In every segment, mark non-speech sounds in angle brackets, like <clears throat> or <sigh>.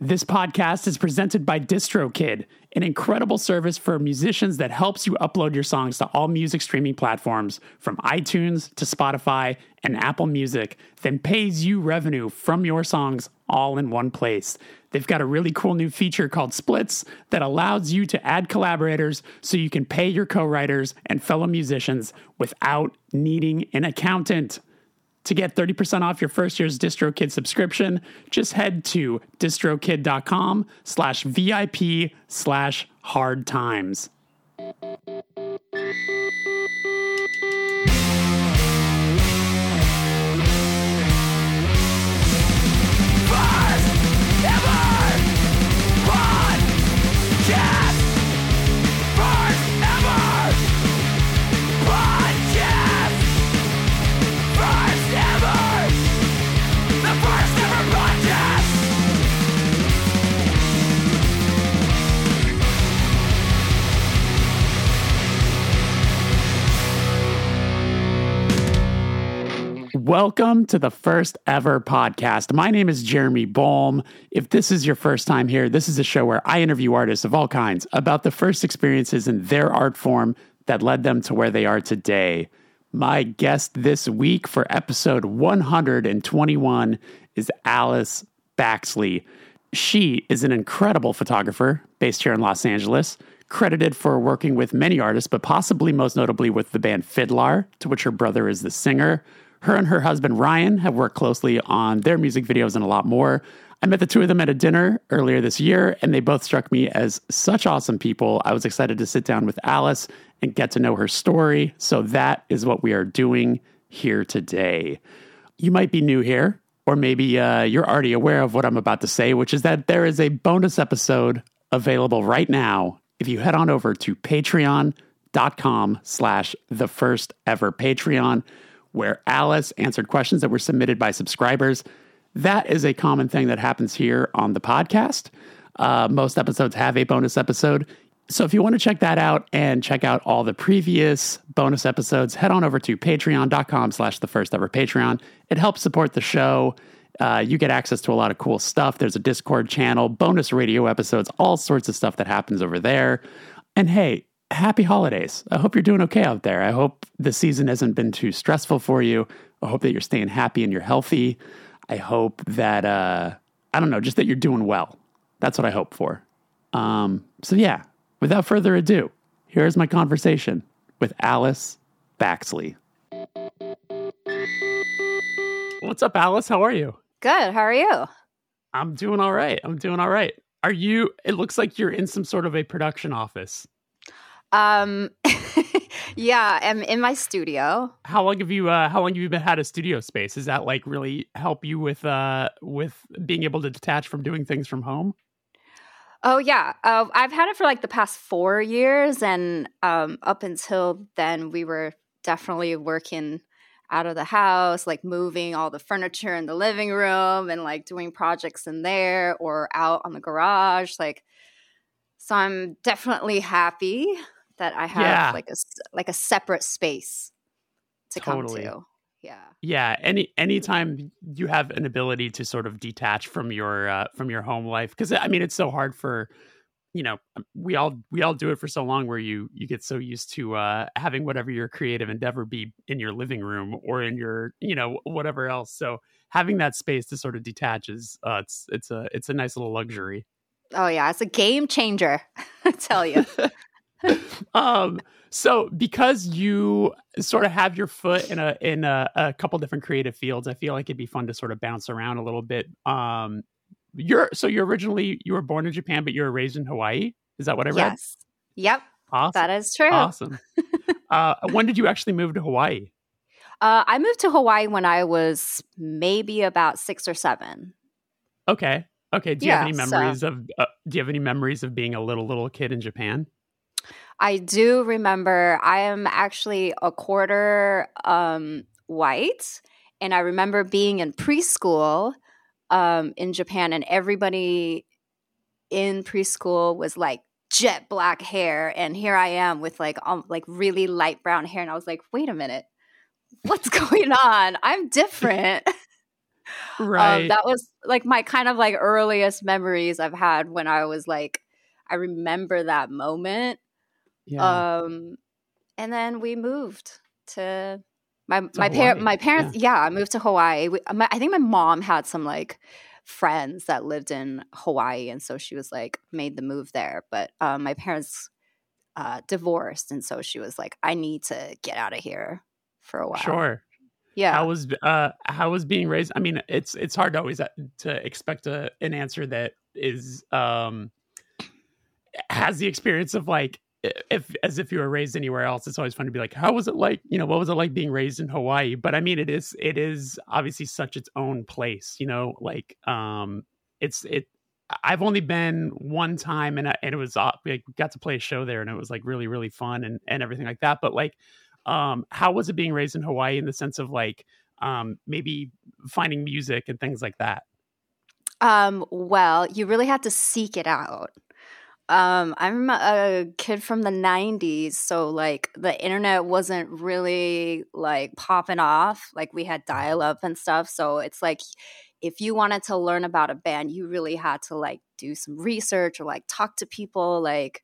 This podcast is presented by DistroKid, an incredible service for musicians that helps you upload your songs to all music streaming platforms from iTunes to Spotify and Apple Music, then pays you revenue from your songs all in one place. They've got a really cool new feature called Splits that allows you to add collaborators so you can pay your co writers and fellow musicians without needing an accountant. To get 30% off your first year's DistroKid subscription, just head to distrokid.com slash VIP slash hard times. Welcome to the first ever podcast. My name is Jeremy Bolm. If this is your first time here, this is a show where I interview artists of all kinds about the first experiences in their art form that led them to where they are today. My guest this week for episode 121 is Alice Baxley. She is an incredible photographer based here in Los Angeles, credited for working with many artists, but possibly most notably with the band FIDLAR, to which her brother is the singer. Her and her husband Ryan have worked closely on their music videos and a lot more. I met the two of them at a dinner earlier this year, and they both struck me as such awesome people. I was excited to sit down with Alice and get to know her story. So that is what we are doing here today. You might be new here, or maybe uh, you're already aware of what I'm about to say, which is that there is a bonus episode available right now. If you head on over to patreon.com slash the first ever Patreon, where Alice answered questions that were submitted by subscribers. That is a common thing that happens here on the podcast. Uh, most episodes have a bonus episode. So if you want to check that out and check out all the previous bonus episodes, head on over to patreon.com slash the first ever Patreon. It helps support the show. Uh, you get access to a lot of cool stuff. There's a Discord channel, bonus radio episodes, all sorts of stuff that happens over there. And hey, happy holidays. I hope you're doing okay out there. I hope the season hasn't been too stressful for you. I hope that you're staying happy and you're healthy. I hope that, uh, I don't know, just that you're doing well. That's what I hope for. Um, so, yeah, without further ado, here's my conversation with Alice Baxley. What's up, Alice? How are you? Good. How are you? I'm doing all right. I'm doing all right. Are you, it looks like you're in some sort of a production office. Um, <laughs> yeah, I'm in my studio. How long have you uh how long have you been had a studio space? Does that like really help you with uh with being able to detach from doing things from home? Oh yeah, uh, I've had it for like the past four years, and um, up until then, we were definitely working out of the house, like moving all the furniture in the living room, and like doing projects in there or out on the garage. Like, so I'm definitely happy that I have yeah. like a like a separate space to totally. come to. Yeah. Yeah. Any anytime you have an ability to sort of detach from your uh, from your home life, because I mean it's so hard for you know um, we all we all do it for so long where you you get so used to uh having whatever your creative endeavor be in your living room or in your you know whatever else so having that space to sort of detach is uh it's it's a it's a nice little luxury oh yeah it's a game changer <laughs> i tell you <laughs> <laughs> um, so because you sort of have your foot in a in a, a, couple different creative fields, I feel like it'd be fun to sort of bounce around a little bit. Um, you're so you're originally you were born in Japan, but you were raised in Hawaii. Is that what I read? Yes. Yep. Awesome. That is true. Awesome. <laughs> uh, when did you actually move to Hawaii? Uh, I moved to Hawaii when I was maybe about six or seven. Okay. Okay. Do you yeah, have any memories so. of? Uh, do you have any memories of being a little little kid in Japan? I do remember I am actually a quarter um, white. And I remember being in preschool um, in Japan, and everybody in preschool was like jet black hair. And here I am with like, um, like really light brown hair. And I was like, wait a minute, what's <laughs> going on? I'm different. <laughs> right. Um, that was like my kind of like earliest memories I've had when I was like, I remember that moment. Yeah. Um, and then we moved to my To my par- Hawaii, my parents. Yeah. I moved to Hawaii. We, my, I think my mom had some like friends that lived in Hawaii, and so she was like made the move there. But um, my parents uh, divorced, and so she was like, "I need to get out of here for a while." Sure. Yeah. How was uh how was being raised? I mean, it's it's hard to always uh, to expect a an answer that is um has the experience of like if as if you were raised anywhere else. It's always fun to be like, how was it like? You know, what was it like being raised in Hawaii? But I mean, it is it is obviously such its own place. You know, like um, it's it. I've only been one time, and I, and it was we got to play a show there, and it was like really really fun and and everything like that. But like, um, how was it being raised in Hawaii in the sense of like um maybe finding music and things like that? Um, well, you really have to seek it out. Um, I'm a kid from the 90s, so like the internet wasn't really like popping off. Like we had dial up and stuff. So it's like if you wanted to learn about a band, you really had to like do some research or like talk to people. Like,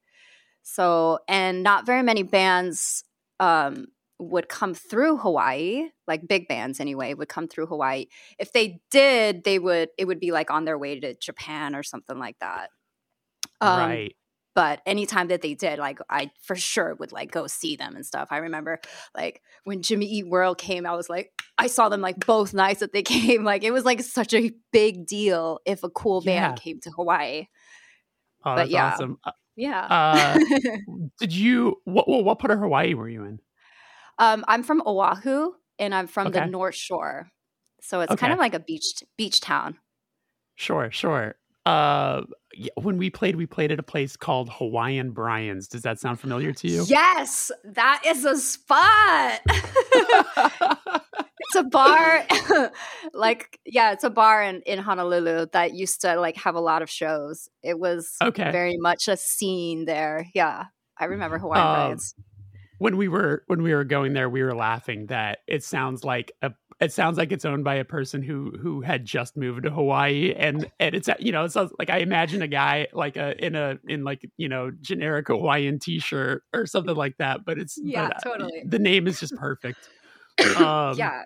so, and not very many bands um, would come through Hawaii, like big bands anyway, would come through Hawaii. If they did, they would, it would be like on their way to Japan or something like that. Um, right. But anytime that they did, like I for sure would like go see them and stuff. I remember like when Jimmy Eat World came, I was like, I saw them like both <laughs> nights that they came. Like it was like such a big deal if a cool band came to Hawaii. Oh, but that's yeah. awesome. Uh, Yeah. Uh, <laughs> did you what what part of Hawaii were you in? um, I'm from Oahu and I'm from Okay. the North Shore. So it's Okay. kind of like a beach beach town. Sure, sure. Uh, yeah, when we played, we played at a place called Hawaiian Brian's. Does that sound familiar to you? Yes, that is a spot. it's a bar <laughs> like yeah it's a bar in, in honolulu that used to like have a lot of shows it was Okay. very much a scene there yeah i remember hawaiian Um, Brides. When we were when we were going there, we were laughing that it sounds like a it sounds like it's owned by a person who who had just moved to Hawaii, and and it's you know it sounds like I imagine a guy like a in a in like you know generic Hawaiian T-shirt or something like that, but it's Yeah, but, uh, totally. the name is just perfect. <coughs> Um, yeah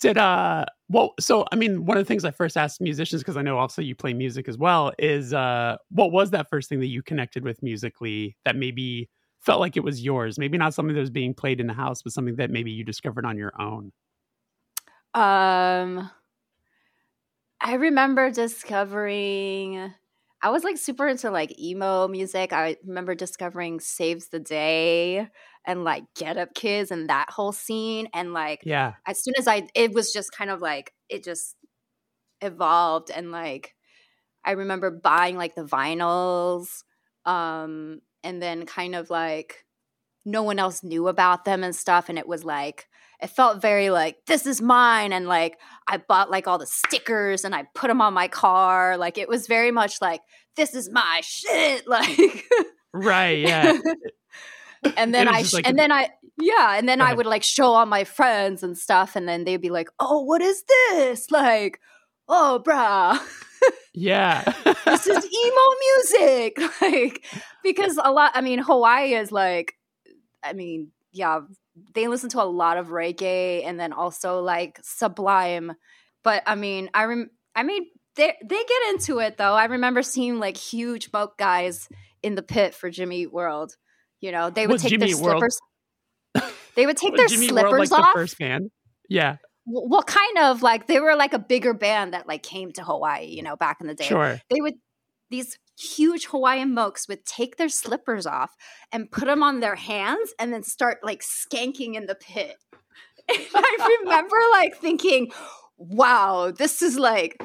did uh well so i mean one of the things i first asked musicians because i know also you play music as well is uh what was that first thing that you connected with musically that maybe felt like it was yours maybe not something that was being played in the house but something that maybe you discovered on your own? Um i remember discovering i was like super into like emo music. I remember discovering saves the day and like get up kids and that whole scene and like yeah. as soon as I, it was just kind of like it just evolved and like I remember buying like the vinyls, um, and then kind of like no one else knew about them and stuff, and it was like it felt very like this is mine, and like I bought like all the stickers and I put them on my car, like it was very much like this is my shit, <laughs> like. right yeah <laughs> and then I sh- like and a- then I yeah, and then I would like show all my friends and stuff, and then they'd be like, "Oh, what is this?" Like, "Oh, brah, <laughs> yeah <laughs> this is emo music." <laughs> Like, because a lot. I mean, Hawaii is like, I mean, yeah, they listen to a lot of reggae, and then also like Sublime. But I mean, I rem- I mean, they they get into it though. I remember seeing like huge moke guys in the pit for Jimmy Eat World. You know, they would Was take Jimmy their World- slippers. They would <laughs> take their Jimmy Eat World, slippers like off. the first band yeah Well, kind of like they were like a bigger band that like came to Hawaii, you know, back in the day. sure They would these huge Hawaiian mokes would take their slippers off and put them on their hands and then start like skanking in the pit. <laughs> And I remember like thinking, "Wow, this is like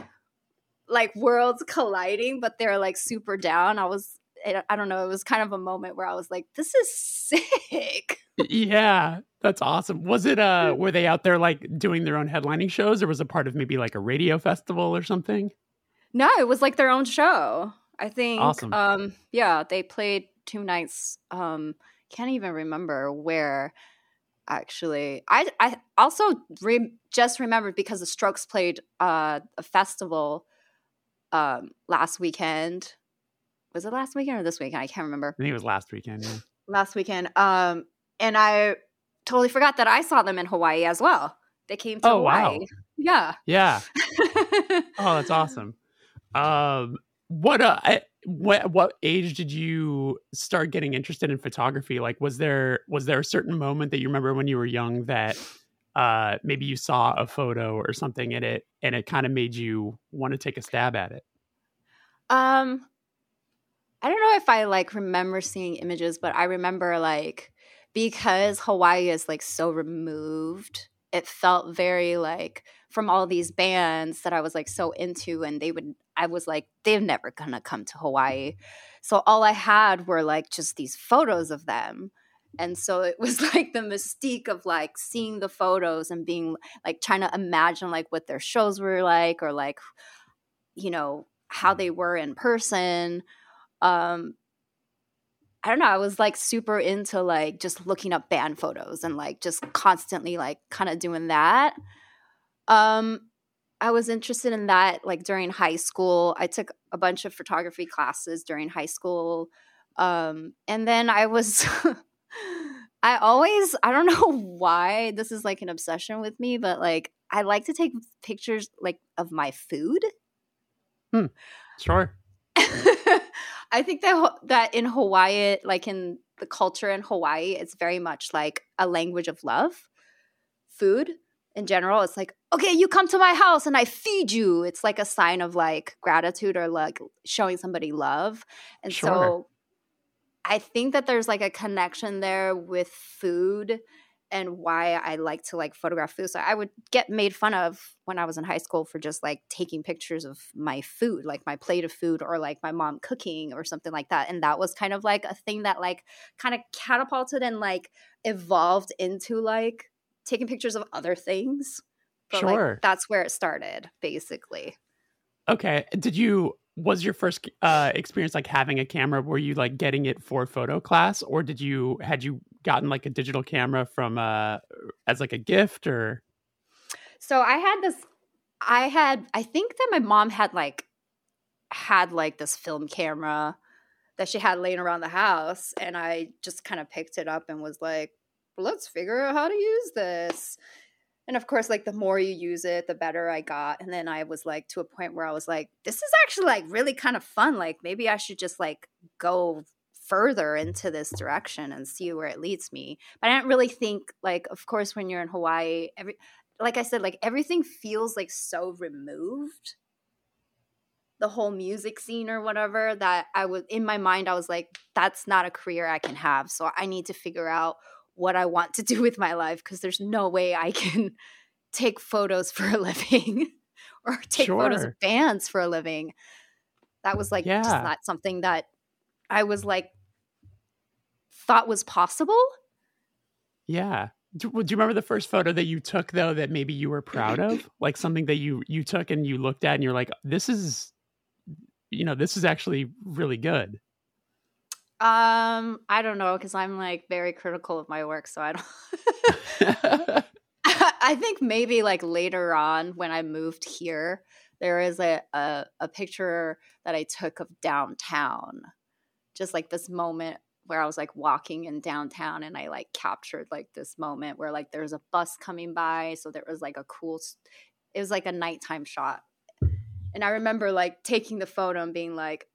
like worlds colliding, but they're like super down." I was I I don't know, it was kind of a moment where I was like, "This is sick." <laughs> yeah that's awesome was it uh were they out there like doing their own headlining shows or was it part of maybe like a radio festival or something No, it was like their own show. I think. Awesome. Um, yeah, they played two nights. Um, can't even remember where. actually. I I also re- just remembered because the Strokes played uh, a festival um, last weekend. Was it last weekend or this weekend? I can't remember. I think it was last weekend. Yeah. Last weekend. Um, and I totally forgot that I saw them in Hawaii as well. They came to Oh, Hawaii. wow. Yeah. Yeah. <laughs> Oh, that's awesome. Um, what uh, I- what what age did you start getting interested in photography? Like, was there was there a certain moment that you remember when you were young that uh maybe you saw a photo or something in it and it kind of made you want to take a stab at it? Um, I don't know if I like remember seeing images, but I remember like because Hawaii is like so removed, it felt very like from all these bands that I was like so into, and they would, I was like, they're never gonna come to Hawaii. So all I had were like just these photos of them. And so it was <laughs> like the mystique of like seeing the photos and being like trying to imagine like what their shows were like or like, you know, how they were in person. Um, I don't know. I was like super into like just looking up band photos and like just constantly like kind of doing that. Um, I was interested in that like during high school. I took a bunch of photography classes during high school. Um, and then I was <laughs> I always I don't <laughs> know why this is like an obsession with me, but like I like to take pictures like of my food. Sure. <laughs> I think that that in Hawaii, like in the culture in Hawaii, it's very much like a language of love. Food in general, it's like, okay, you come to my house and I feed you. It's like a sign of like gratitude or like showing somebody love. And Sure. so I think that there's like a connection there with food and why I like to like photograph food. So I would get made fun of when I was in high school for just like taking pictures of my food, like my plate of food or like my mom cooking or something like that. And that was kind of like a thing that like kind of catapulted and like evolved into like taking pictures of other things. But Sure. like that's where it started, basically. Okay. Did you was your first uh experience like having a camera were you like getting it for photo class or did you had you gotten like a digital camera from uh as like a gift or So I had this I had I think that my mom had like had like this film camera that she had laying around the house and I just kind of picked it up and was like, let's figure out how to use this. And of course, like the more you use it, the better I got. And then I was like to a point where I was like, this is actually like really kind of fun. Like maybe I should just like go further into this direction and see where it leads me. But I didn't really think like, of course, when you're in Hawaii, every like I said, like everything feels like so removed. The whole music scene or whatever that I was in my mind, I was like, that's not a career I can have. So I need to figure out what I want to <laughs> do with my life because there's no way I can <laughs> take photos for a living <laughs> or take photos of bands for a living. That was like just Yeah. not something that I was like thought was possible. yeah do, do you remember the first photo that you took though that maybe you were proud of <clears throat> like something that you you took and you looked at and you're like this is you know this is actually really good Um, I don't know because I'm like very critical of my work, so I don't. <laughs> I think maybe like later on when I moved here, there is a, a a picture that I took of downtown, just like this moment where I was like walking in downtown and I like captured like this moment where like there's a bus coming by, so there was like a cool. It was like a nighttime shot, and I remember like taking the photo and being like,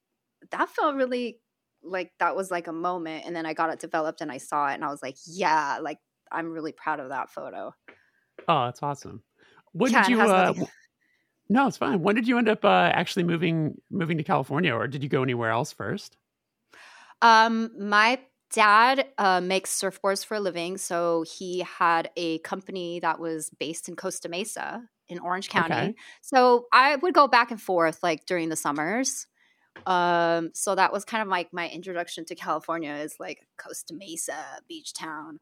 that felt really like that was like a moment. And then i got it developed and i saw it and i was like yeah like i'm really proud of that photo. Oh that's awesome. What Yeah, did you uh nothing- <laughs> no it's fine. When did you end up uh actually moving moving to california or did you go anywhere else first um my dad uh, makes surfboards for a living so he had a company that was based in costa mesa in orange county. Okay. so i would go back and forth like during the summers. Um so that was kind of like my introduction to california is like costa mesa beach town.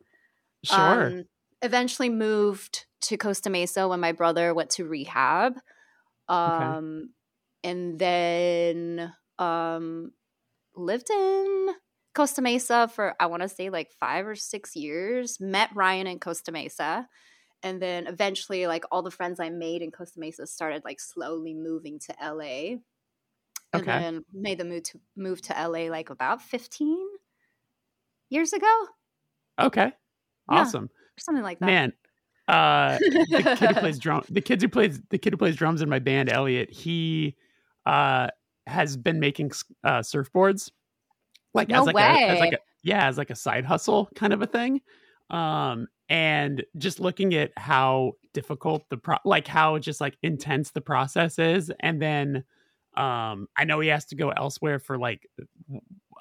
Sure. Um, eventually moved to Costa Mesa when my brother went to rehab. Um, and then um, lived in Costa Mesa for I want to say like five or six years. Met Ryan in Costa Mesa, and then eventually, like all the friends I made in Costa Mesa started like slowly moving to LA. And Okay. then made the move to move to LA like about fifteen years ago, Okay. Awesome. or something like that. Man. Uh the kid who <laughs> plays drum the kids who plays the kid who plays drums in my band, Elliot, he uh has been making uh surfboards like No as like a as like a yeah, as like a side hustle kind of a thing. Um and just looking at how difficult the pro like how just like intense the process is and then um I know he has to go elsewhere for like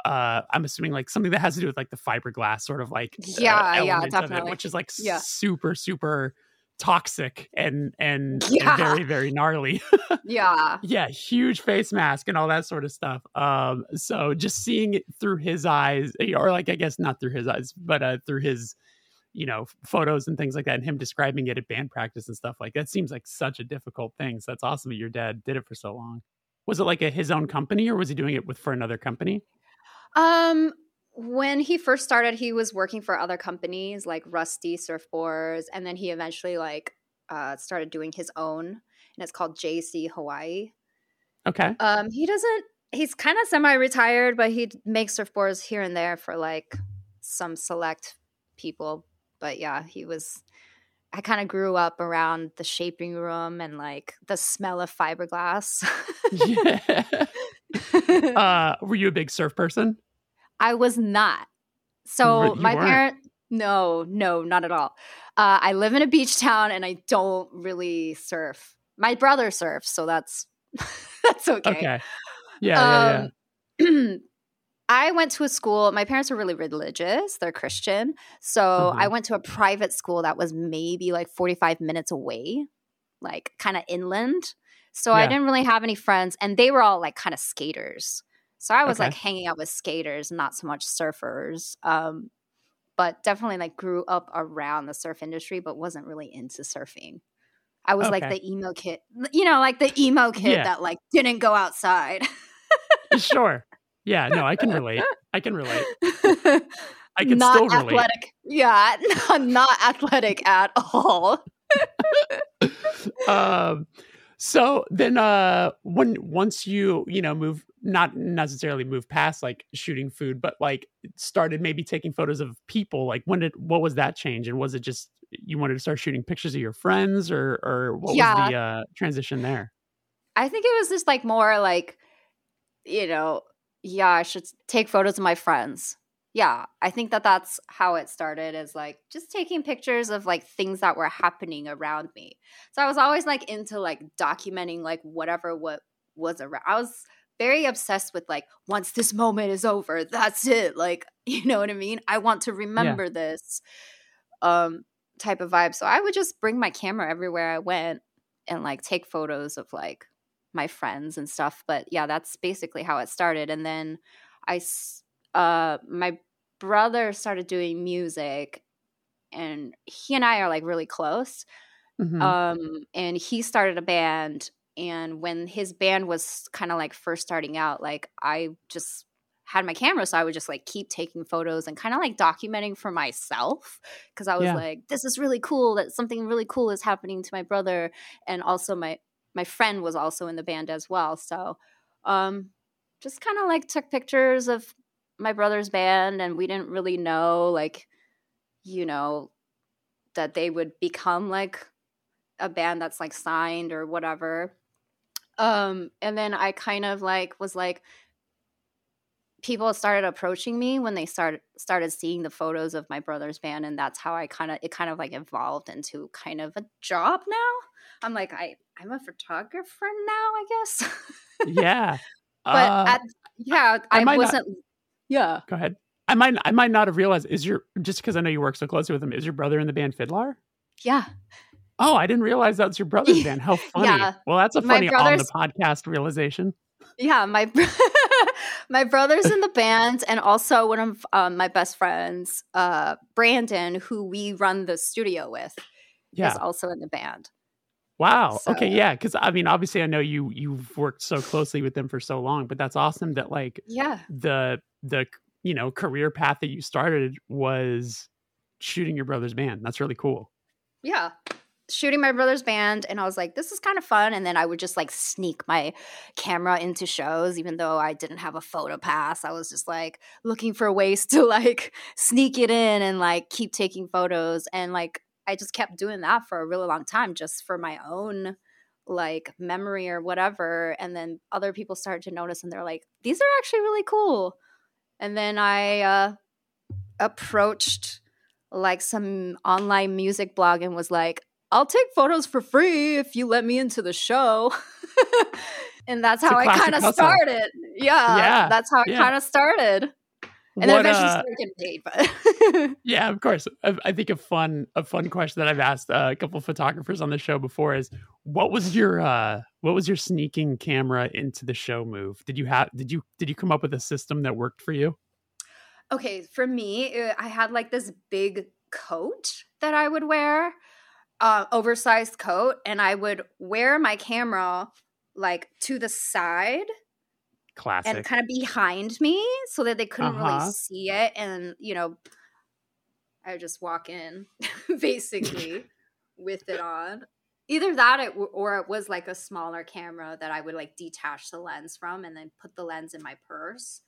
uh I'm assuming like something that has to do with like the fiberglass sort of like uh, Yeah, yeah, it, definitely. which is like Yeah. super super toxic and and, and very very gnarly. <laughs> Yeah, yeah huge face mask and all that sort of stuff. Um so just seeing it through his eyes eh, or like i guess not through his eyes but uh through his you know photos and things like that and him describing it at band practice and stuff like that seems like such a difficult thing. So that's awesome that your dad did it for so long. Was it like a, his own company or was he doing it with for another company? Um, when he first started, he was working for other companies like Rusty Surfboards, and then he eventually like uh, started doing his own, and it's called JC Hawaii. okay Um, he doesn't. He's kind of semi-retired, but he makes surfboards here and there for like some select people. But yeah, he was. I kind of grew up around the shaping room and like the smell of fiberglass. <laughs> yeah <laughs> uh were you a big surf person I was not. So my parent, no, no, not at all. Uh, I live in a beach town and I don't really surf. My brother surfs, so that's <laughs> that's okay. okay yeah yeah yeah Um, <clears throat> I went to a school. My parents were really religious; they're Christian. So I Mhm. went to a private school that was maybe like forty-five minutes away, like kind of inland. So I didn't really have any friends, and they were all like kind of skaters. So I was Okay. like hanging out with skaters, not so much surfers. Um, but definitely like grew up around the surf industry, but wasn't really into surfing. I was like the emo kid, you know, like the emo kid Yeah. that like didn't go outside. sure yeah no i can relate i can relate i can not still relate athletic. Yeah, <laughs> not athletic at all. <laughs> um so then uh when once you you know move not necessarily move past like shooting food but like started maybe taking photos of people like when did what was that change and was it just you wanted to start shooting pictures of your friends or or what was the uh transition there I think it was just like more like, you know, yeah, I should take photos of my friends. Yeah, I think that that's how it started is like just taking pictures of like things that were happening around me. So I was always like into like documenting like whatever what was around. I was very obsessed with like once this moment is over, that's it. Like, <laughs> you know what I mean? I want to remember this um type of vibe. So I would just bring my camera everywhere I went and like take photos of like my friends and stuff but yeah that's basically how it started and then i uh my brother started doing music and he and i are like really close Mhm. um and he started a band and when his band was kind of like first starting out like i just had my camera so i would just like keep taking photos and kind of like documenting for myself because i was Yeah. like this is really cool that something really cool is happening to my brother and also my my friend was also in the band as well so um just kind of like took pictures of my brother's band and we didn't really know like you know that they would become like a band that's like signed or whatever um and then i kind of like was like people started approaching me when they started started seeing the photos of my brother's band and that's how i kind of it kind of like evolved into kind of a job now. I'm like i i'm a photographer now i guess. Yeah. <laughs> But Uh, at, yeah I i, might not- wasn't yeah. Go ahead. I might i might not have realized is your just because i know you work so closely with him is your brother in the band FIDLAR? Yeah Oh, I didn't realize that's your brother's <laughs> band. How funny. Yeah. Well, that's a funny on the podcast realization. Yeah, my <laughs> my brother's in the band, and also one of um, my best friends, uh, Brandon, who we run the studio with, Yeah. is also in the band. Wow. okay. Yeah. Because I mean, obviously, I know you you've worked so closely with them for so long, but that's awesome that like Yeah, the the you know career path that you started was shooting your brother's band. That's really cool. Yeah. Shooting my brother's band, and I was like, this is kind of fun. And then I would just like sneak my camera into shows, even though I didn't have a photo pass. I was just like looking for ways to like sneak it in and like keep taking photos. And like, I just kept doing that for a really long time just for my own like memory or whatever. And then other people started to notice and they're like, these are actually really cool. And then I uh, approached like some online music blog and was like, I'll take photos for free if you let me into the show. <laughs> and that's how I kind of started. Yeah, yeah. That's how it yeah. kind of started. And what, then eventually uh, started getting paid, but <laughs> yeah, of course. I, I, think a fun a fun question that I've asked uh, a couple photographers on the show before is, what was your uh, what was your sneaking camera into the show move? Did you have did you did you come up with a system that worked for you? Okay, for me, uh, I had like this big coat that I would wear, uh, oversized coat, and I would wear my camera like to the side. Classic. And kind of behind me so that they couldn't uh-huh. really see it. And, you know, I would just walk in <laughs> basically with it on. Either that it, or it was like a smaller camera that I would like detach the lens from and then put the lens in my purse.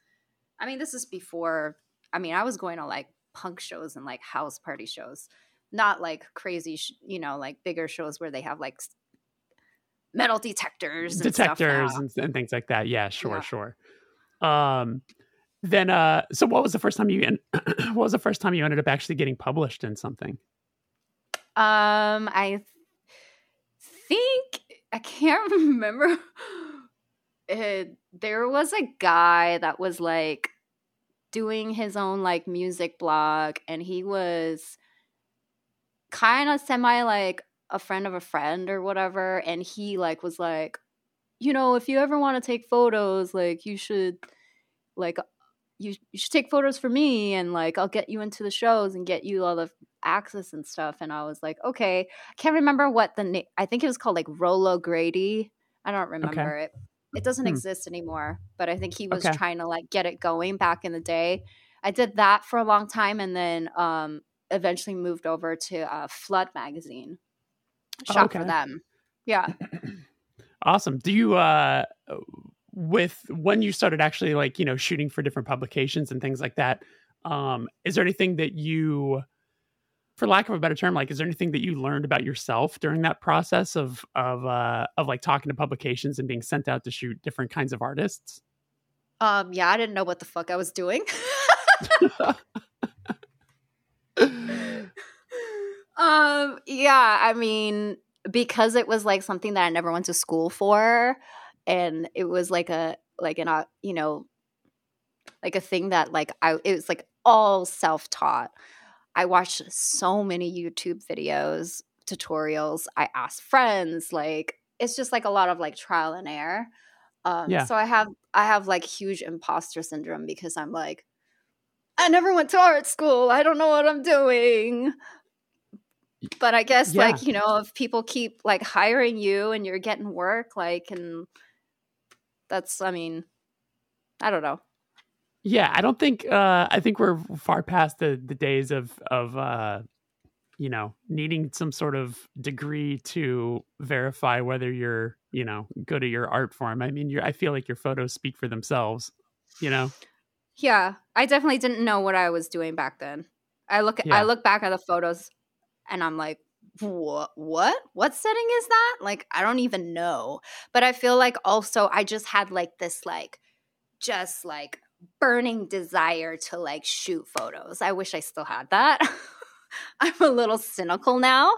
I mean, this is before I mean, I was going to like punk shows and like house party shows, not like crazy, sh- you know, like bigger shows where they have like metal detectors, and detectors, and, and, things like that. Yeah, sure, yeah. sure. Um, then, uh, so what was the first time you? En- <clears throat> what was the first time you ended up actually getting published in something? Um, I think I can't <laughs> remember. It, there was a guy that was like doing his own like music blog and he was kind of semi like a friend of a friend or whatever and he like was like you know if you ever want to take photos like you should like you, you should take photos for me and like I'll get you into the shows and get you all the access and stuff and I was like okay I can't remember what the name I think it was called like Rolo Grady I don't remember okay. it it doesn't hmm. exist anymore, but I think he was okay. trying to like get it going back in the day. I did that for a long time and then um eventually moved over to uh, Flood magazine. Shot okay. for them. Yeah. <clears throat> awesome. Do you uh with when you started actually like, you know, shooting for different publications and things like that, um is there anything that you for lack of a better term, like, is there anything that you learned about yourself during that process of of uh, of like talking to publications and being sent out to shoot different kinds of artists? Um, yeah, I didn't know what the fuck I was doing. <laughs> <laughs> <laughs> um, yeah, I mean, because it was like something that I never went to school for, and it was like a like an uh, you know like a thing that like I it was like all self taught. I watched so many YouTube videos, tutorials. I asked friends. Like it's just like a lot of like trial and error. Um, yeah. So I have I have like huge imposter syndrome because I'm like, I never went to art school. I don't know what I'm doing. But I guess yeah. like you know if people keep like hiring you and you're getting work like and that's I mean I don't know. Yeah, I don't think uh I think we're far past the the days of of uh you know, needing some sort of degree to verify whether you're, you know, good at your art form. I mean, you I feel like your photos speak for themselves, you know. Yeah, I definitely didn't know what I was doing back then. I look yeah. I look back at the photos and I'm like, what what what setting is that? Like I don't even know. But I feel like also I just had like this like just like burning desire to like shoot photos. I wish I still had that. <laughs> I'm a little cynical now.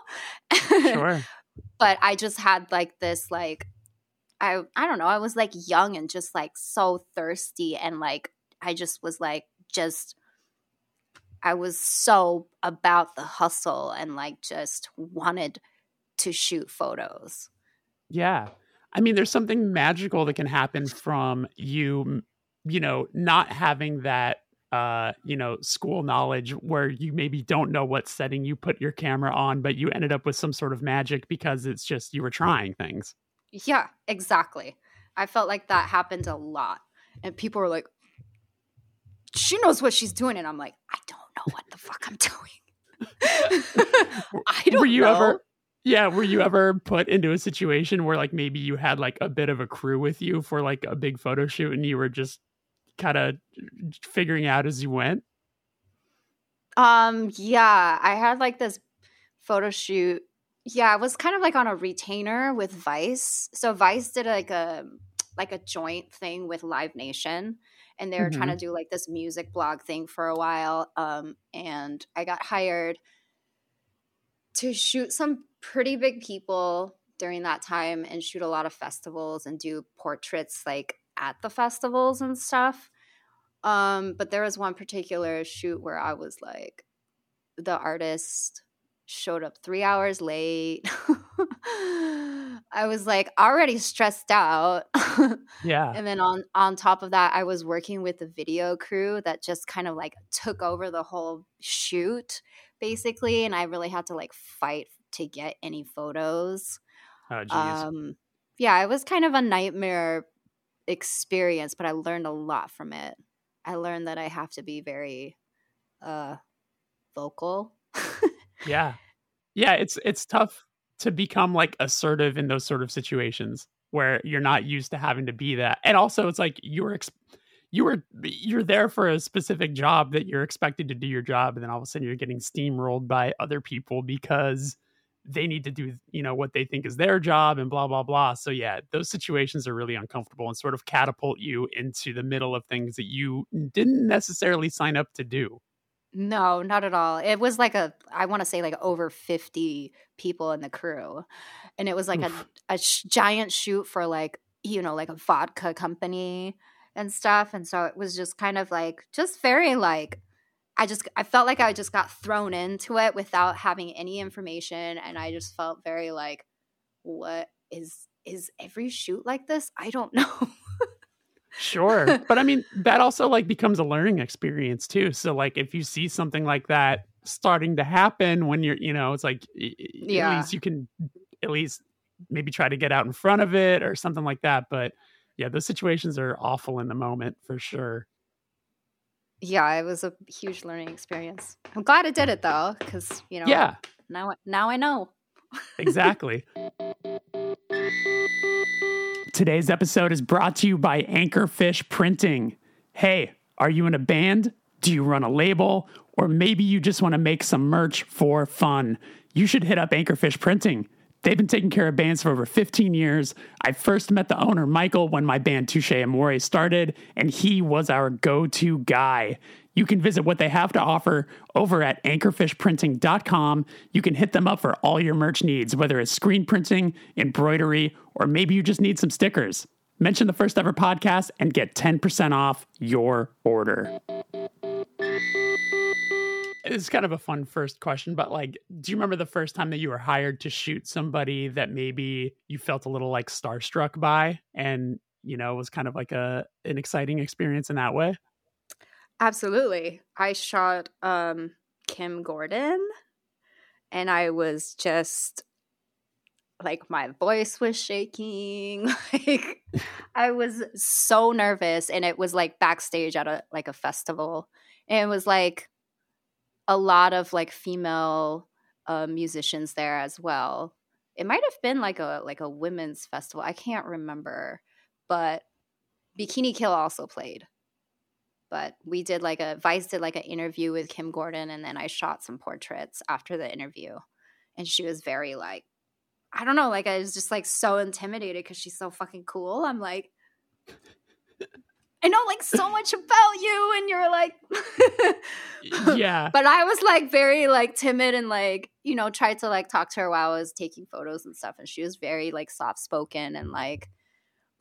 Sure. <laughs> but I just had like this like I I don't know, I was like young and just like so thirsty and like I just was like just I was so about the hustle and like just wanted to shoot photos. Yeah. I mean, there's something magical that can happen from you you know, not having that uh, you know, school knowledge where you maybe don't know what setting you put your camera on, but you ended up with some sort of magic because it's just you were trying things. Yeah, exactly. I felt like that happened a lot. And people were like, she knows what she's doing. And I'm like, I don't know what the fuck I'm doing. <laughs> I don't were you know. ever yeah were you ever put into a situation where like maybe you had like a bit of a crew with you for like a big photo shoot and you were just kind of figuring out as you went Um, yeah, I had like this photo shoot. Yeah, it was kind of like on a retainer with Vice. So Vice did like a like a joint thing with Live Nation and they were trying to do like this music blog thing for a while. Um, and I got hired to shoot some pretty big people during that time and shoot a lot of festivals and do portraits like at the festivals and stuff. Um, but there was one particular shoot where I was like, the artist showed up three hours late. <laughs> <laughs> I was like already stressed out. <laughs> yeah and then on on top of that, I was working with the video crew that just kind of like took over the whole shoot, basically. And I really had to like fight to get any photos. oh geez Um, yeah, it was kind of a nightmare experience, but I learned a lot from it. I learned that I have to be very uh vocal. <laughs> yeah yeah it's it's tough to become like assertive in those sort of situations where you're not used to having to be that. And also it's like you're ex- you were you're there for a specific job that you're expected to do your job and then all of a sudden you're getting steamrolled by other people because they need to do you know what they think is their job and blah blah blah. So yeah those situations are really uncomfortable and sort of catapult you into the middle of things that you didn't necessarily sign up to do no, not at all. It was like a I want to say like over 50 people in the crew. And it was like Oof. a a sh- giant shoot for like, you know, like a vodka company and stuff. And so it was just kind of like just very like I just I felt like I just got thrown into it without having any information and I just felt very like what is is every shoot like this? I don't <laughs> know. Sure. but I mean, that also like becomes a learning experience too. So like if you see something like that starting to happen when you're, you know, it's like Yeah. at least you can at least maybe try to get out in front of it or something like that, but yeah, those situations are awful in the moment for sure. yeah, it was a huge learning experience. I'm glad I did it though cuz you know, Yeah, now now I know. exactly. <laughs> Today's episode is brought to you by Anchorfish Printing. Hey, are you in a band? Do you run a label? Or maybe you just want to make some merch for fun? You should hit up Anchorfish Printing. They've been taking care of bands for over 15 years. I first met the owner, Michael, when my band Touche Amore started, and he was our go to guy. You can visit what they have to offer over at anchorfishprinting.com. You can hit them up for all your merch needs, whether it's screen printing, embroidery, or maybe you just need some stickers. Mention the first ever podcast and get 10% off your order. It's kind of a fun first question, but like, do you remember the first time that you were hired to shoot somebody that maybe you felt a little like starstruck by and, you know, was kind of like a an exciting experience in that way? Absolutely. I shot um Kim Gordon and I was just like my voice was shaking. <laughs> Like <laughs> I was so nervous and it was like backstage at a like a festival. And it was like a lot of like female uh, musicians there as well. It might have been like a like a women's festival. I can't remember, but Bikini Kill also played but we did like a Vice did like an interview with Kim Gordon, and then I shot some portraits after the interview, and she was very like, I don't know, like I was just like so intimidated because she's so fucking cool. I'm like, I know like so much about you, and you're like, yeah. <laughs> but I was like very like timid and like you know tried to like talk to her while I was taking photos and stuff, and she was very like soft spoken and like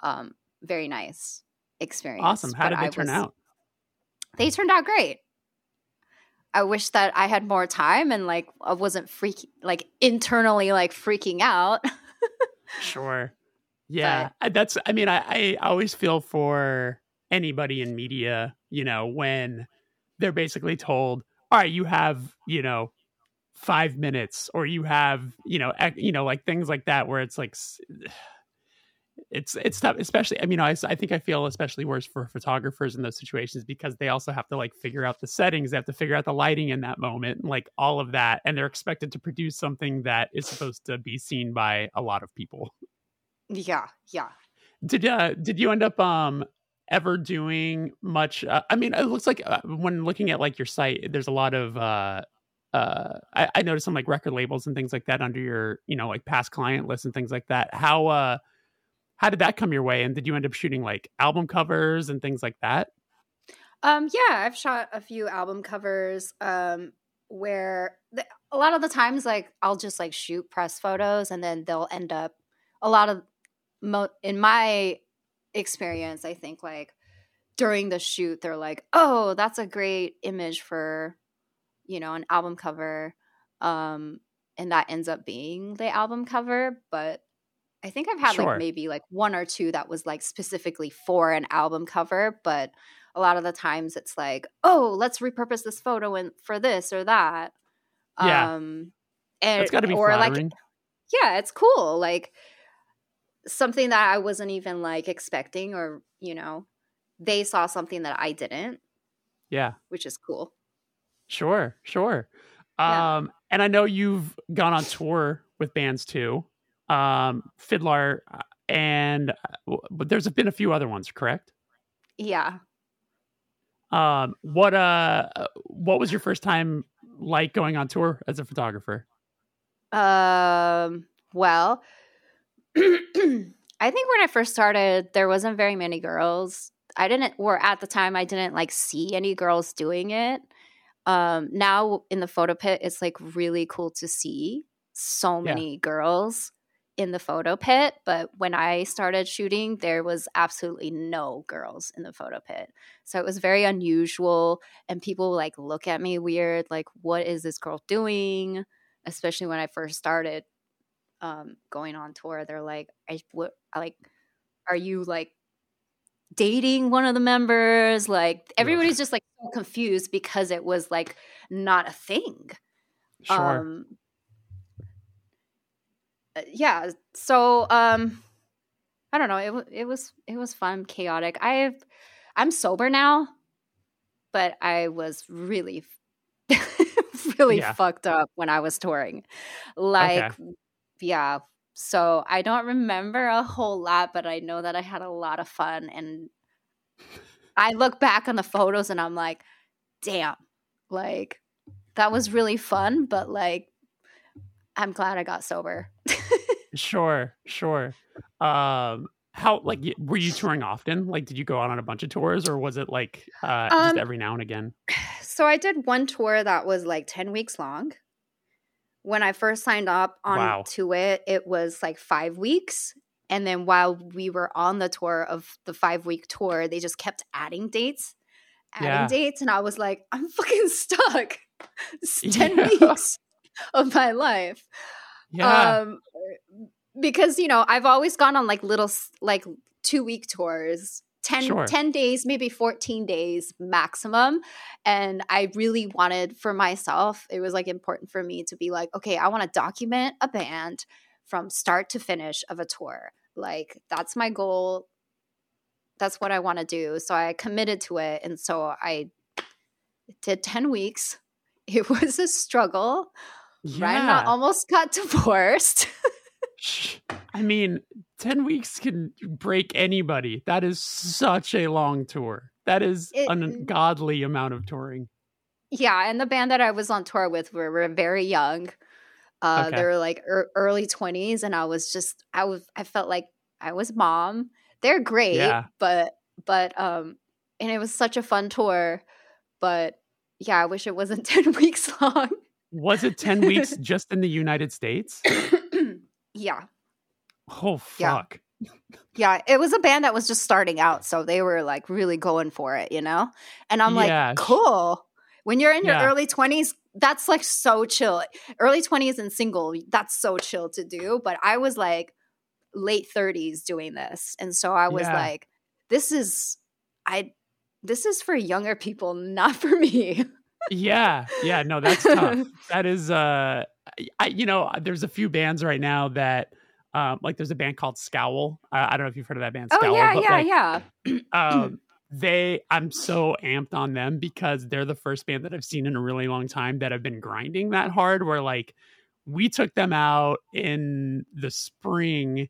um very nice experience. Awesome. How But did they I turn was- out? They turned out great. I wish that I had more time and like I wasn't freaking like internally like freaking out. <laughs> Sure. Yeah. I- That's, I mean, I, I always feel for anybody in media, you know, when they're basically told, all right, you have, you know, five minutes or you have, you know, ec- you know, like things like that where it's like, it's it's tough, especially. I mean, I I think I feel especially worse for photographers in those situations because they also have to like figure out the settings, they have to figure out the lighting in that moment, like all of that, and they're expected to produce something that is supposed to be seen by a lot of people. Yeah, yeah. Did uh did you end up um ever doing much? Uh, I mean, it looks like uh, when looking at like your site, there's a lot of uh uh I, I noticed some like record labels and things like that under your you know like past client list and things like that. How uh how did that come your way? And did you end up shooting like album covers and things like that? Um yeah i've shot a few album covers um where the, a lot of the times like i'll just like shoot press photos and then they'll end up a lot of mo- in my experience i think like during the shoot they're like oh that's a great image for you know an album cover. Um and that ends up being the album cover but I think I've had sure. like maybe like one or two that was like specifically for an album cover, but a lot of the times it's like, oh, let's repurpose this photo and for this or that. Yeah. Um and it's gotta be or flattering. like yeah, it's cool. Like something that I wasn't even like expecting or, you know, they saw something that I didn't. Yeah. Which is cool. Sure, sure. Yeah. Um and I know you've gone on tour with bands too um, FIDLAR, uh, and uh, but there's been a few other ones, correct? Yeah. Um, what uh, what was your first time like going on tour as a photographer? Um, well, <clears throat> I think when I first started, there wasn't very many girls. I didn't, or at the time, I didn't like see any girls doing it. Um, now in the photo pit, it's like really cool to see so many yeah. girls in the photo pit, but when I started shooting, there was absolutely no girls in the photo pit. So it was very unusual and people like look at me weird like what is this girl doing? Especially when I first started um, going on tour. They're like I what like are you like dating one of the members? Like everybody's just like so confused because it was like not a thing. Sure. Um, yeah so um i don't know it, it was it was fun chaotic i i'm sober now but i was really <laughs> really yeah. fucked up when i was touring like okay. yeah so i don't remember a whole lot but i know that i had a lot of fun and i look back on the photos and i'm like damn like that was really fun but like I'm glad I got sober. <laughs> sure, sure. Um, how like were you touring often? Like, did you go out on a bunch of tours, or was it like uh, just um, every now and again? <sighs> So I did one tour that was like ten weeks long. When I first signed up on wow. to it, it was like five weeks, and then while we were on the tour of the five week tour, they just kept adding dates, adding yeah. dates, and I was like, I'm fucking stuck. <laughs> It's <laughs> ten yeah. weeks <laughs> of my life. Yeah. Um, because you know I've always gone on like little like two week tours 10, sure. 10 days, maybe 14 days maximum. And I really wanted for myself, it was like important for me to be like, okay, I want to document a band from start to finish of a tour. Like, that's my goal. That's what I want to do. So I committed to it. And so I did 10 weeks. It <laughs> was a struggle. Yeah. Ryan almost got <laughs> divorced. I mean, 10 weeks can break anybody. That is such a long tour. That is it, an ungodly amount of touring. Yeah, and the band that I was on tour with were, were very young. Uh, okay. They were like er- early 20s, and I was just, I was, I felt like I was mom. They're great, yeah. but, but, um, and it was such a fun tour. But yeah, I wish it wasn't <laughs> 10 weeks long. Was it 10 weeks <laughs> just in the United States? <clears throat> yeah. Oh, fuck. Yeah. yeah. it was a band that was just starting out. So they were like really going for it, you know? And I'm yeah. like, cool. When you're in your yeah. early 20s, that's like so chill. Early 20s and single, that's so chill to do. But I was like late 30s doing this. And so I was like, this is, I, this is for younger people, not for me <laughs> yeah, yeah, no, that's tough. <laughs> that is, uh, I, you know, there's a few bands right now that um, like there's a band called Scowl. Uh, I don't know if you've heard of that band. Oh Scowl, yeah, but, yeah, like, yeah. <clears throat> um, they i'm so amped on them because they're the first band that i've seen in a really long time that have been grinding that hard where like we took them out in the spring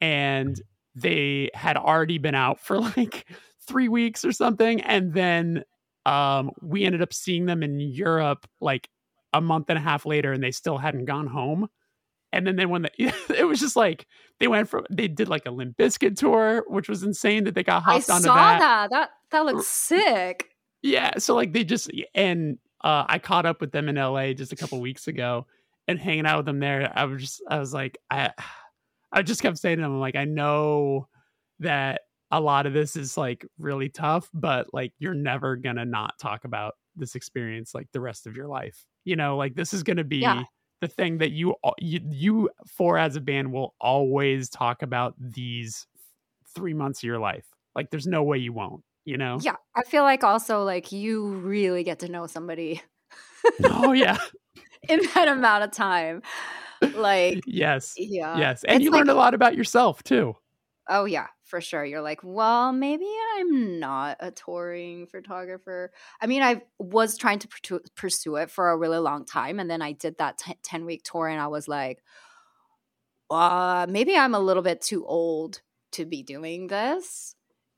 and they had already been out for <laughs> like three weeks or something and then um we ended up seeing them in europe like a month and a half later and they still hadn't gone home and then, then when the, <laughs> it was just like they went from they did like a Limp Bizkit tour, which was insane that they got hopped I hopped saw that. that. that. That looks sick. Yeah, so like they just and uh, I caught up with them in LA just a couple weeks ago and hanging out with them there. I was just I was like I <sighs> I just kept saying to them like I know that a lot of this is like really tough, but like you're never gonna not talk about this experience like the rest of your life. You know, like this is gonna be. Yeah the thing that you you you for as a band will always talk about these three months of your life. Like there's no way you won't. You know? Yeah, I feel like also like you really get to know somebody. <laughs> oh yeah. <laughs> In that amount of time, like yes, yeah, yes, and It's you like- learned a lot about yourself too. Oh yeah, for sure. You're like, well, maybe I'm not a touring photographer. I mean, I was trying to pursue it for a really long time, and then I did that t- ten week tour, and I was like, uh, maybe I'm a little bit too old to be doing this.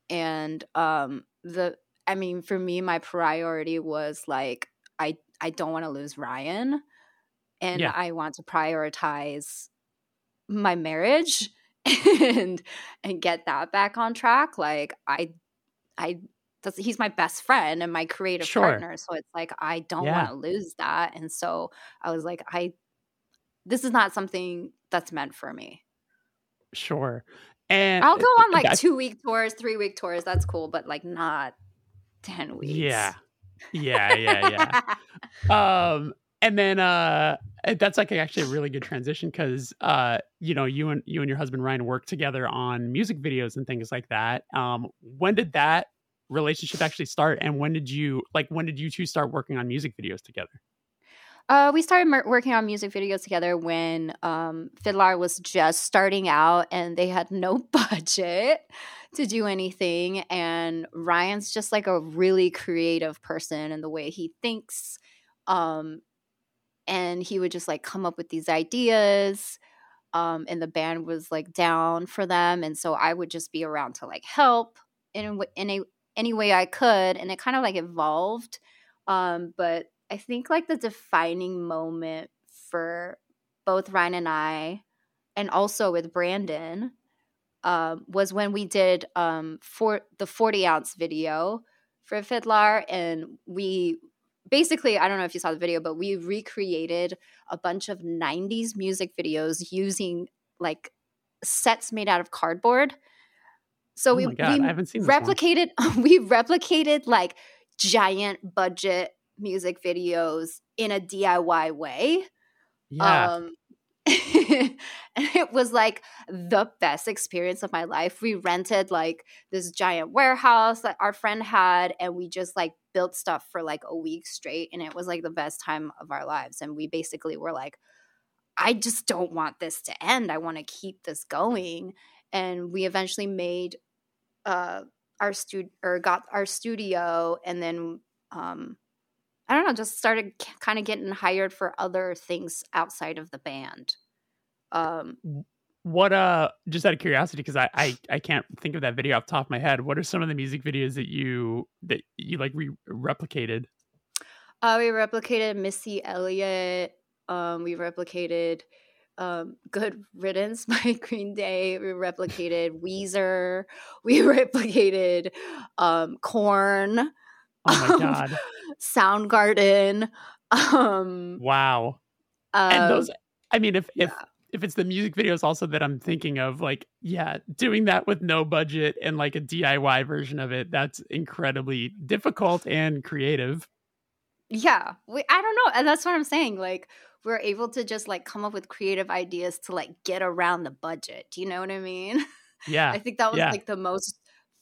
And um, the, I mean, for me, my priority was like, I I don't want to lose Ryan, and Yeah. I want to prioritize my marriage and and get that back on track like i i that's, he's my best friend and my creative Sure. partner so it's like i don't Yeah. want to lose that and so i was like i this is not something that's meant for me Sure, and i'll go on like two week tours three week tours that's cool but like not 10 weeks Yeah, yeah, yeah, yeah. <laughs> um and then uh that's like actually a really good transition because uh you know you and you and your husband ryan work together on music videos and things like that um when did that relationship actually start and when did you like when did you two start working on music videos together Uh, we started mer- working on music videos together when um, FIDLAR was just starting out and they had no <laughs> budget to do anything. And Ryan's just like a really creative person in the way he thinks. Um, and he would just like come up with these ideas. Um, and the band was like down for them. And so I would just be around to like help in, in a, any way I could. And it kind of like evolved. Um, but I think like the defining moment for both Ryan and I, and also with Brandon, um, was when we did um, for the 40 ounce video for FIDLAR. And we basically, I don't know if you saw the video, but we recreated a bunch of 90s music videos using like sets made out of cardboard. So oh we, god we i haven't seen replicated <laughs> we replicated like giant budget music videos in a DIY way. yeah Um <laughs> and it was like the best experience of my life. We rented like this giant warehouse that our friend had and we just like built stuff for like a week straight and it was like the best time of our lives and we basically were like I just don't want this to end. I want to keep this going and we eventually made uh our stu or got our studio and then um I don't know, just started kind of getting hired for other things outside of the band. Um what uh just out of curiosity because I, I i can't think of that video off the top of my head what are some of the music videos that you that you like re- replicated? Uh we replicated Missy Elliott, um we replicated um Good Riddance <laughs> by Green Day, we replicated Weezer, we <laughs> replicated um Korn, oh my Um, god. <laughs> Soundgarden, um wow. Uh, and those i mean if if yeah. If it's the music videos also that i'm thinking of like yeah doing that with no budget and like a diy version of it that's incredibly difficult and creative. Yeah we, i don't know and that's what i'm saying like we're able to just like come up with creative ideas to like get around the budget do you know what i mean? <laughs> Yeah i think that was yeah. like the most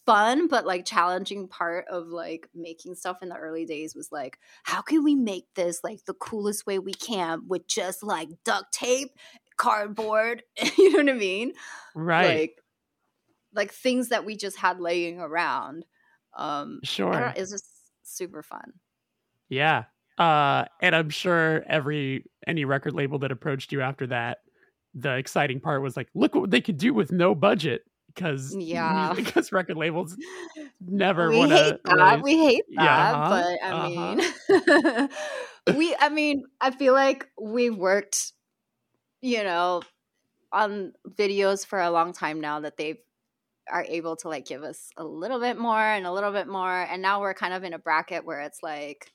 fun but like challenging part of like making stuff in the early days was like how can we make this like the coolest way we can with just like duct tape cardboard. <laughs> you know what I mean? Right. Like like things that we just had laying around. Um sure. It's just super fun. Yeah. Uh and I'm sure every any record label that approached you after that, the exciting part was like, look what they could do with no budget because yeah <laughs> because record labels never we want hate to that we hate that Yeah, uh-huh, but i uh-huh. mean <laughs> we i mean i feel like we worked you know on videos for a long time now that they are able to like give us a little bit more and a little bit more and now we're kind of in a bracket where it's like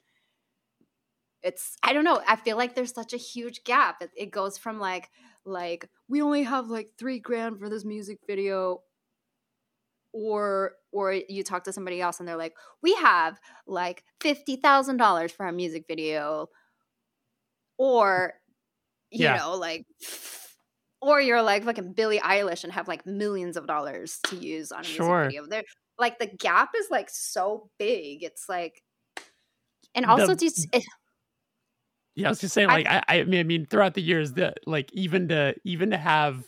it's i don't know i feel like there's such a huge gap. It, it goes from like like we only have like three grand for this music video or or you talk to somebody else and they're like we have like $50000 for a music video or you Yeah. know like or you're like fucking Billie Eilish and have like millions of dollars to use on a Sure. music video. There like the gap is like so big. It's like and also The- just it, Yeah, I was just saying, I- like, I, I mean, I mean, throughout the years, that like even to even to have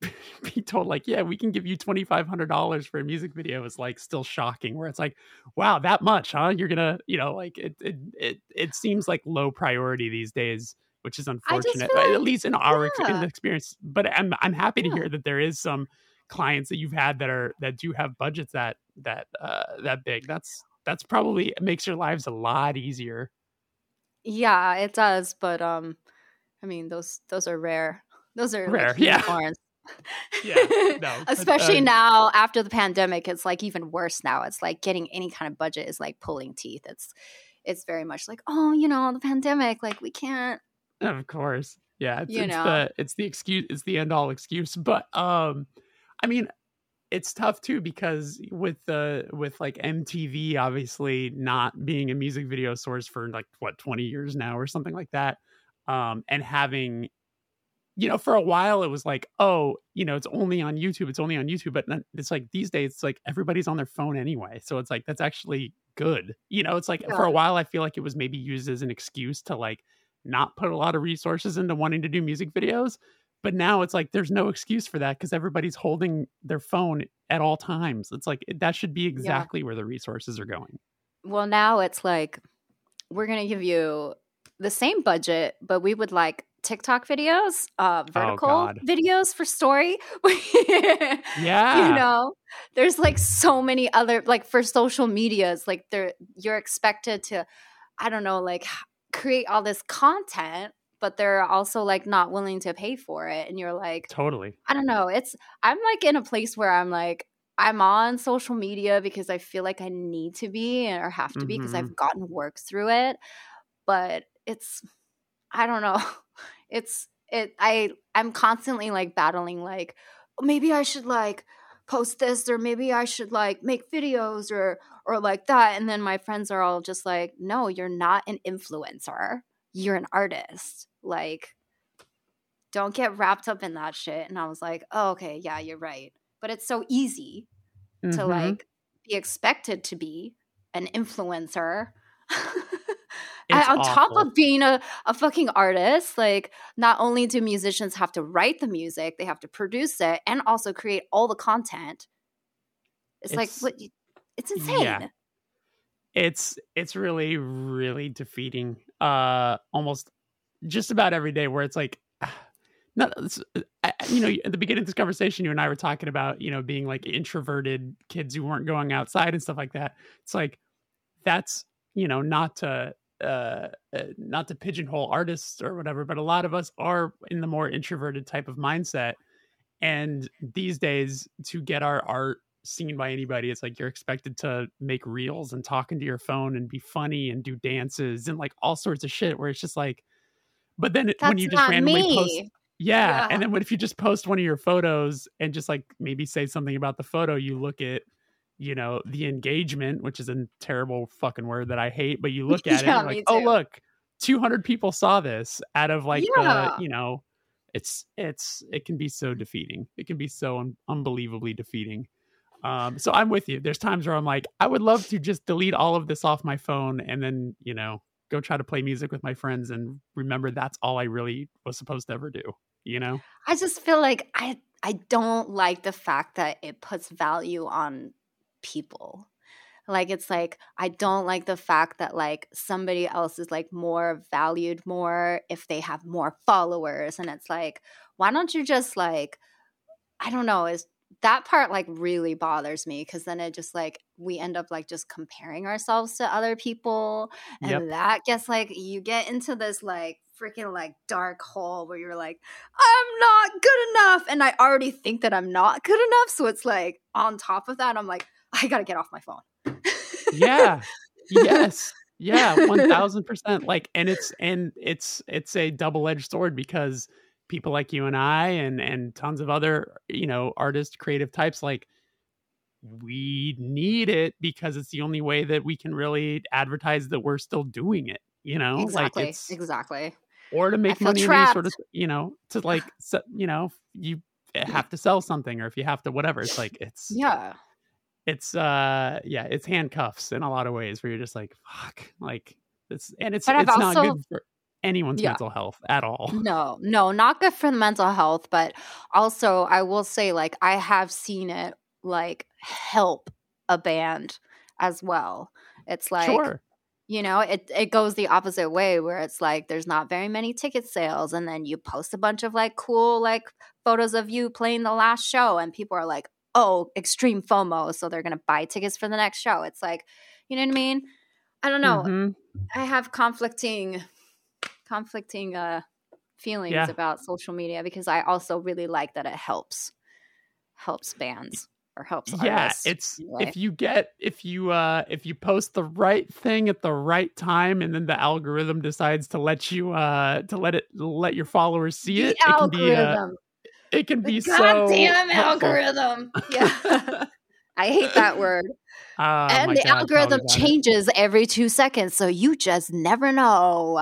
<laughs> be told, like, yeah, we can give you twenty five hundred dollars for a music video is like still shocking. Where it's like, wow, that much, huh? You're gonna, you know, like it, it, it, it seems like low priority these days, which is unfortunate, feel at least in our yeah. experience. But I'm, I'm happy to hear that there is some clients that you've had that are that do have budgets that that uh that big. That's that's probably makes your lives a lot easier. yeah, it does, but um I mean those those are rare. <laughs> Those are Rare, like yeah. <laughs> Yeah, no, <laughs> Especially uh, now after the pandemic, it's like even worse now. It's like getting any kind of budget is like pulling teeth. It's it's very much like, oh, you know, the pandemic, like we can't Of course. Yeah, it's, You it's know. the it's the excuse it's the end all excuse. But um I mean it's tough too because with the with like MTV obviously not being a music video source for like what 20 years now or something like that. Um and having you know for a while it was like oh you know it's only on YouTube it's only on YouTube but then it's like these days it's like everybody's on their phone anyway so it's like that's actually good you know it's like for a while I feel like it was maybe used as an excuse to like not put a lot of resources into wanting to do music videos. But now it's like there's no excuse for that because everybody's holding their phone at all times. It's like that should be exactly where the resources are going. Well, now it's like we're gonna give you the same budget, but we would like TikTok videos, uh, vertical Oh, videos for story. <laughs> Yeah. you know, there's like so many other like for social medias, like they're you're expected to, I don't know, like create all this content, but they're also like not willing to pay for it, and you're like, Totally. I don't know. It's I'm like in a place where I'm like I'm on social media because I feel like I need to be or have to be because Mm-hmm. I've gotten work through it. But it's I don't know. <laughs> It's it I I'm constantly like battling like maybe I should like post this or maybe I should like make videos or or like that and then my friends are all just like no, you're not an influencer. You're an artist. Like don't get wrapped up in that shit. And I was like, oh, okay, yeah, you're right. But it's so easy to Mhm. like be expected to be an influencer. <laughs> It's on top of being a, a fucking artist, like not only do musicians have to write the music, they have to produce it and also create all the content. It's, like what you- it's insane. Yeah. it's it's really really defeating uh almost just about every day where it's like <sighs> not it's, I- you know at the beginning of this conversation you and i were talking about you know being like introverted kids who weren't going outside and stuff like that it's like that's you know not to uh uh, not to pigeonhole artists or whatever but a lot of us are in the more introverted type of mindset and these days to get our art seen by anybody it's like you're expected to make reels and talk into your phone and be funny and do dances and like all sorts of shit where it's just like but then it, when you just randomly me. post yeah, Yeah. and then what if you just post one of your photos and just like maybe say something about the photo you look at you know the engagement which is a terrible fucking word that i hate but you <laughs> look at it Yeah, and you're me like oh look 200 people saw this out of like Yeah. the you know it's it's it can be so defeating it can be so un- unbelievably defeating um so i'm with you there's times where i'm like i would love to just delete all of this off my phone and then you know go try to play music with my friends and remember that's all i really was supposed to ever do you know? I just feel like I I don't like the fact that it puts value on people. Like it's like I don't like the fact that like somebody else is like more valued more if they have more followers and it's like why don't you just like I don't know is that part like really bothers me because then it just like we end up like just comparing ourselves to other people and yep. that gets like you get into this like freaking like dark hole where you're like i'm not good enough and i already think that i'm not good enough so it's like on top of that i'm like i gotta get off my phone. Yeah. Yes. Yeah <laughs> 1000% like and it's and it's it's a double-edged sword because people like you and I and and tons of other you know artist creative types like we need it because it's the only way that we can really advertise that we're still doing it you know? Exactly. like it's, exactly. or to make money sort of you know to like you know you have to sell something or if you have to whatever it's like it's yeah it's uh yeah it's handcuffs in a lot of ways where you're just like fuck like it's and it's it's not good for anyone's yeah. mental health at all. No, no, not good for the mental health, but also I will say like I have seen it like help a band as well. It's like sure. you know, it it goes the opposite way where it's like there's not very many ticket sales and then you post a bunch of like cool like photos of you playing the last show and people are like, "Oh, extreme FOMO, so they're going to buy tickets for the next show." It's like, you know what I mean? I don't know. Mm-hmm. I have conflicting conflicting uh feelings yeah. about social media because I also really like that it helps helps bands or helps yeah it's anyway. if you get if you uh if you post the right thing at the right time and then the algorithm decides to let you uh to let it let your followers see the it algorithm. it can be uh, it can be so damn algorithm yeah <laughs> I hate that word. <laughs> Oh, and the God, algorithm changes it. every two seconds, so you just never know.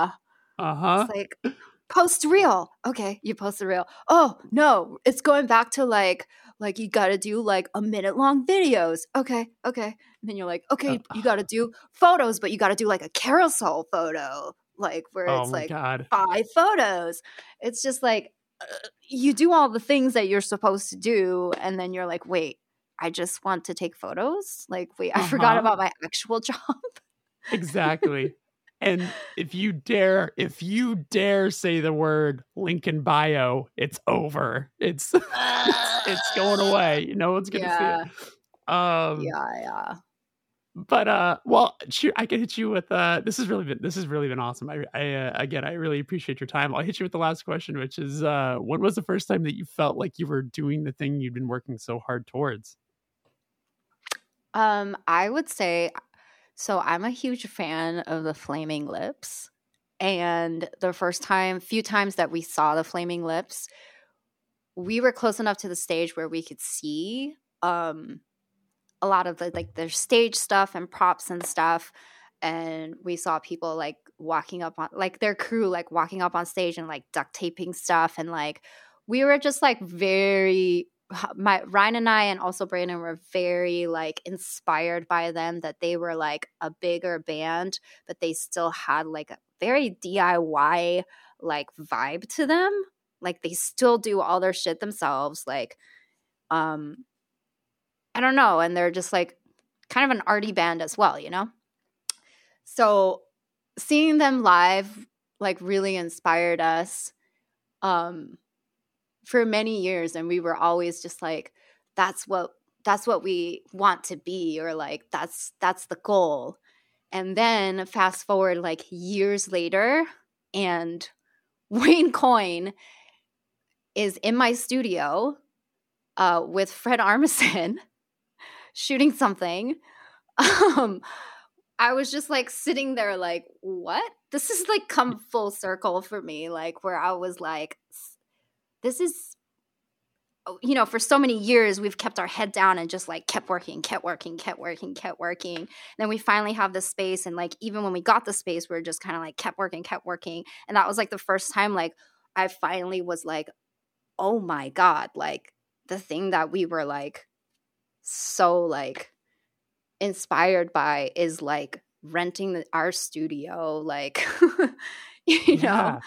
Uh huh. It's like post real. Okay, you post a reel. Oh no, it's going back to like like you got to do like a minute long videos. Okay, okay. And then you're like, okay, uh, you got to do photos, but you got to do like a carousel photo, like where oh it's like God. five photos. It's just like you do all the things that you're supposed to do, and then you're like, wait, I just want to take photos. Like, wait, I uh-huh. forgot about my actual <laughs> job. exactly and if you dare if you dare say the word lincoln bio it's over it's <laughs> it's, it's, going away no one's gonna yeah. see it um yeah yeah but uh well i can hit you with uh this has really been this has really been awesome i, I uh, again i really appreciate your time i'll hit you with the last question which is uh when was the first time that you felt like you were doing the thing you've been working so hard towards um i would say so I'm a huge fan of the Flaming Lips. And the first time, few times that we saw the Flaming Lips, we were close enough to the stage where we could see um, a lot of the like their stage stuff and props and stuff. And we saw people like walking up on like their crew like walking up on stage and like duct taping stuff and like we were just like very my Ryan and I and also Brandon were very like inspired by them that they were like a bigger band, but they still had like a very DIY like vibe to them. Like they still do all their shit themselves. Like, um, I don't know, and they're just like kind of an arty band as well, you know. So seeing them live like really inspired us. Um, for many years and we were always just like that's what that's what we want to be or like that's that's the goal and then fast forward like years later and <laughs> wayne coyne is in my studio uh, with fred armisen shooting something <laughs> um, i was just like sitting there like what? This is like come full circle for me like where i was like this is oh, you know for so many years we've kept our head down and just like kept working kept working kept working kept working. And then we finally have the space and like even when we got the space we are just kind of like kept working kept working. And that was like the first time like i finally was like oh my god like the thing that we were like so like inspired by is like renting the, our studio like <laughs> you know?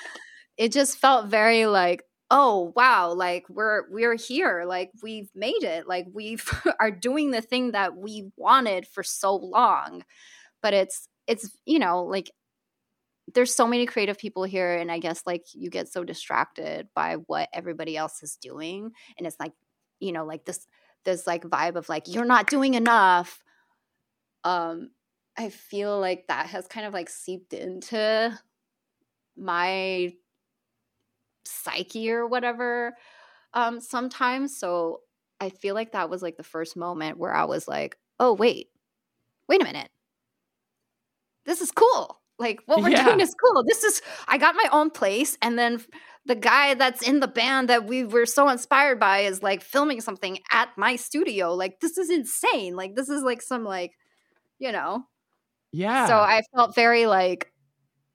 It just felt very like oh wow like we're we're here like we've made it like we <laughs> are doing the thing that we wanted for so long. But it's it's you know like there's so many creative people here and i guess like you get so distracted by what everybody else is doing and it's like you know like this this like vibe of like you're not doing enough. Um i feel like that has kind of like seeped into my psyche or whatever um sometimes. So i feel like that was like the first moment where i was like oh wait wait a minute. This is cool. Like what we're yeah. doing is cool. This is i got my own place and then the guy that's in the band that we were so inspired by is like filming something at my studio. Like this is insane. Like this is like some like you know? Yeah. So i felt very like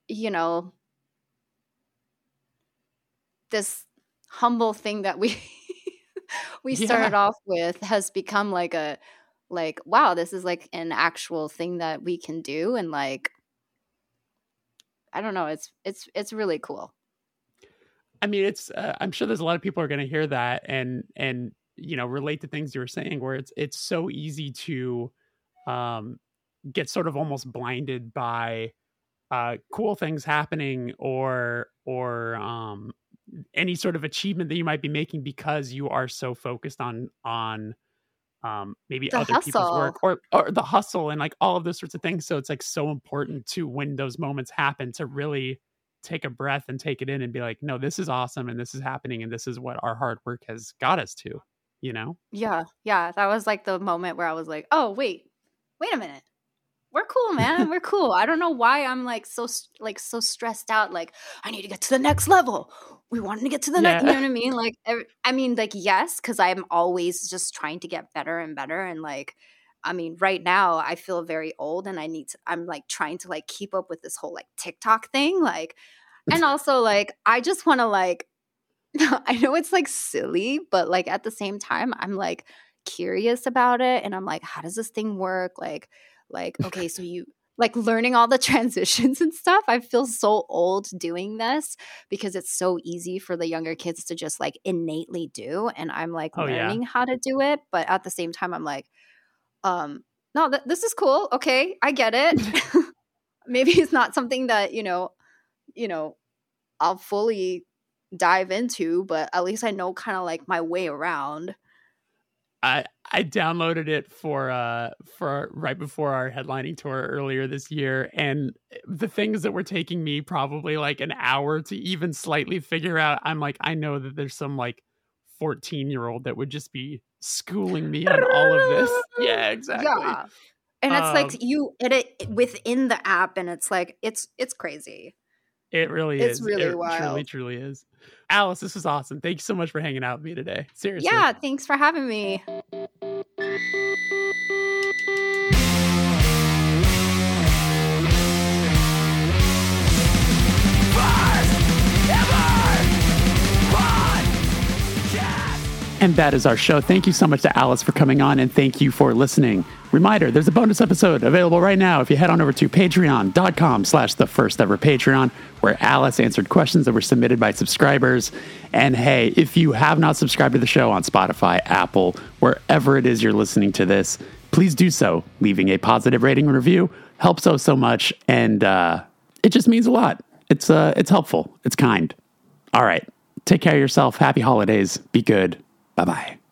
you know this humble thing that we <laughs> we started yeah. off with has become like a like wow this is like an actual thing that we can do. And like i don't know. It's it's it's really cool i mean it's uh, i'm sure there's a lot of people are going to hear that and and you know relate to things you were saying where it's it's so easy to um get sort of almost blinded by uh cool things happening or or um any sort of achievement that you might be making because you are so focused on on um maybe the other hustle. people's work or or the hustle and like all of those sorts of things so it's like so important to when those moments happen to really take a breath and take it in and be like no this is awesome and this is happening and this is what our hard work has got us to you know? Yeah yeah that was like the moment where i was like oh wait wait a minute. We're cool man we're <laughs> cool. I don't know why i'm like so like so stressed out like i need to get to the next level. We wanted to get to the yeah. next you know what i mean? Like i mean like yes because i'm always just trying to get better and better and like i mean right now i feel very old and i need to i'm like trying to like keep up with this whole like tiktok thing like and <laughs> also like i just want to like <laughs> i know it's like silly but like at the same time i'm like curious about it and i'm like how does this thing work like like okay so <laughs> you like learning all the transitions and stuff i feel so old doing this because it's so easy for the younger kids to just like innately do and i'm like oh, learning yeah. how to do it but at the same time i'm like um no th- this is cool. Okay i get it. <laughs> <laughs> Maybe it's not something that you know you know i'll fully dive into but at least i know kind of like my way around. I I downloaded it for uh for right before our headlining tour earlier this year and the things that were taking me probably like an hour to even slightly figure out I'm like I know that there's some like 14 year old that would just be schooling me on all of this. <laughs> Yeah, exactly. Yeah. And it's um, like you edit within the app and it's like it's it's crazy. It really it's is. It's really it wild. truly, truly is. Alice, this was awesome. Thank you so much for hanging out with me today. Seriously. Yeah, thanks for having me. And that is our show. Thank you so much to Alice for coming on, and thank you for listening. Reminder, there's a bonus episode available right now if you head on over to patreon.com slash the first ever Patreon, where Alice answered questions that were submitted by subscribers. And hey, if you have not subscribed to the show on Spotify, Apple, wherever it is you're listening to this, please do so. Leaving a positive rating and review helps so, so much, and uh, it just means a lot. It's, uh, it's helpful. It's kind. All right. Take care of yourself. Happy holidays. Be good. 拜拜。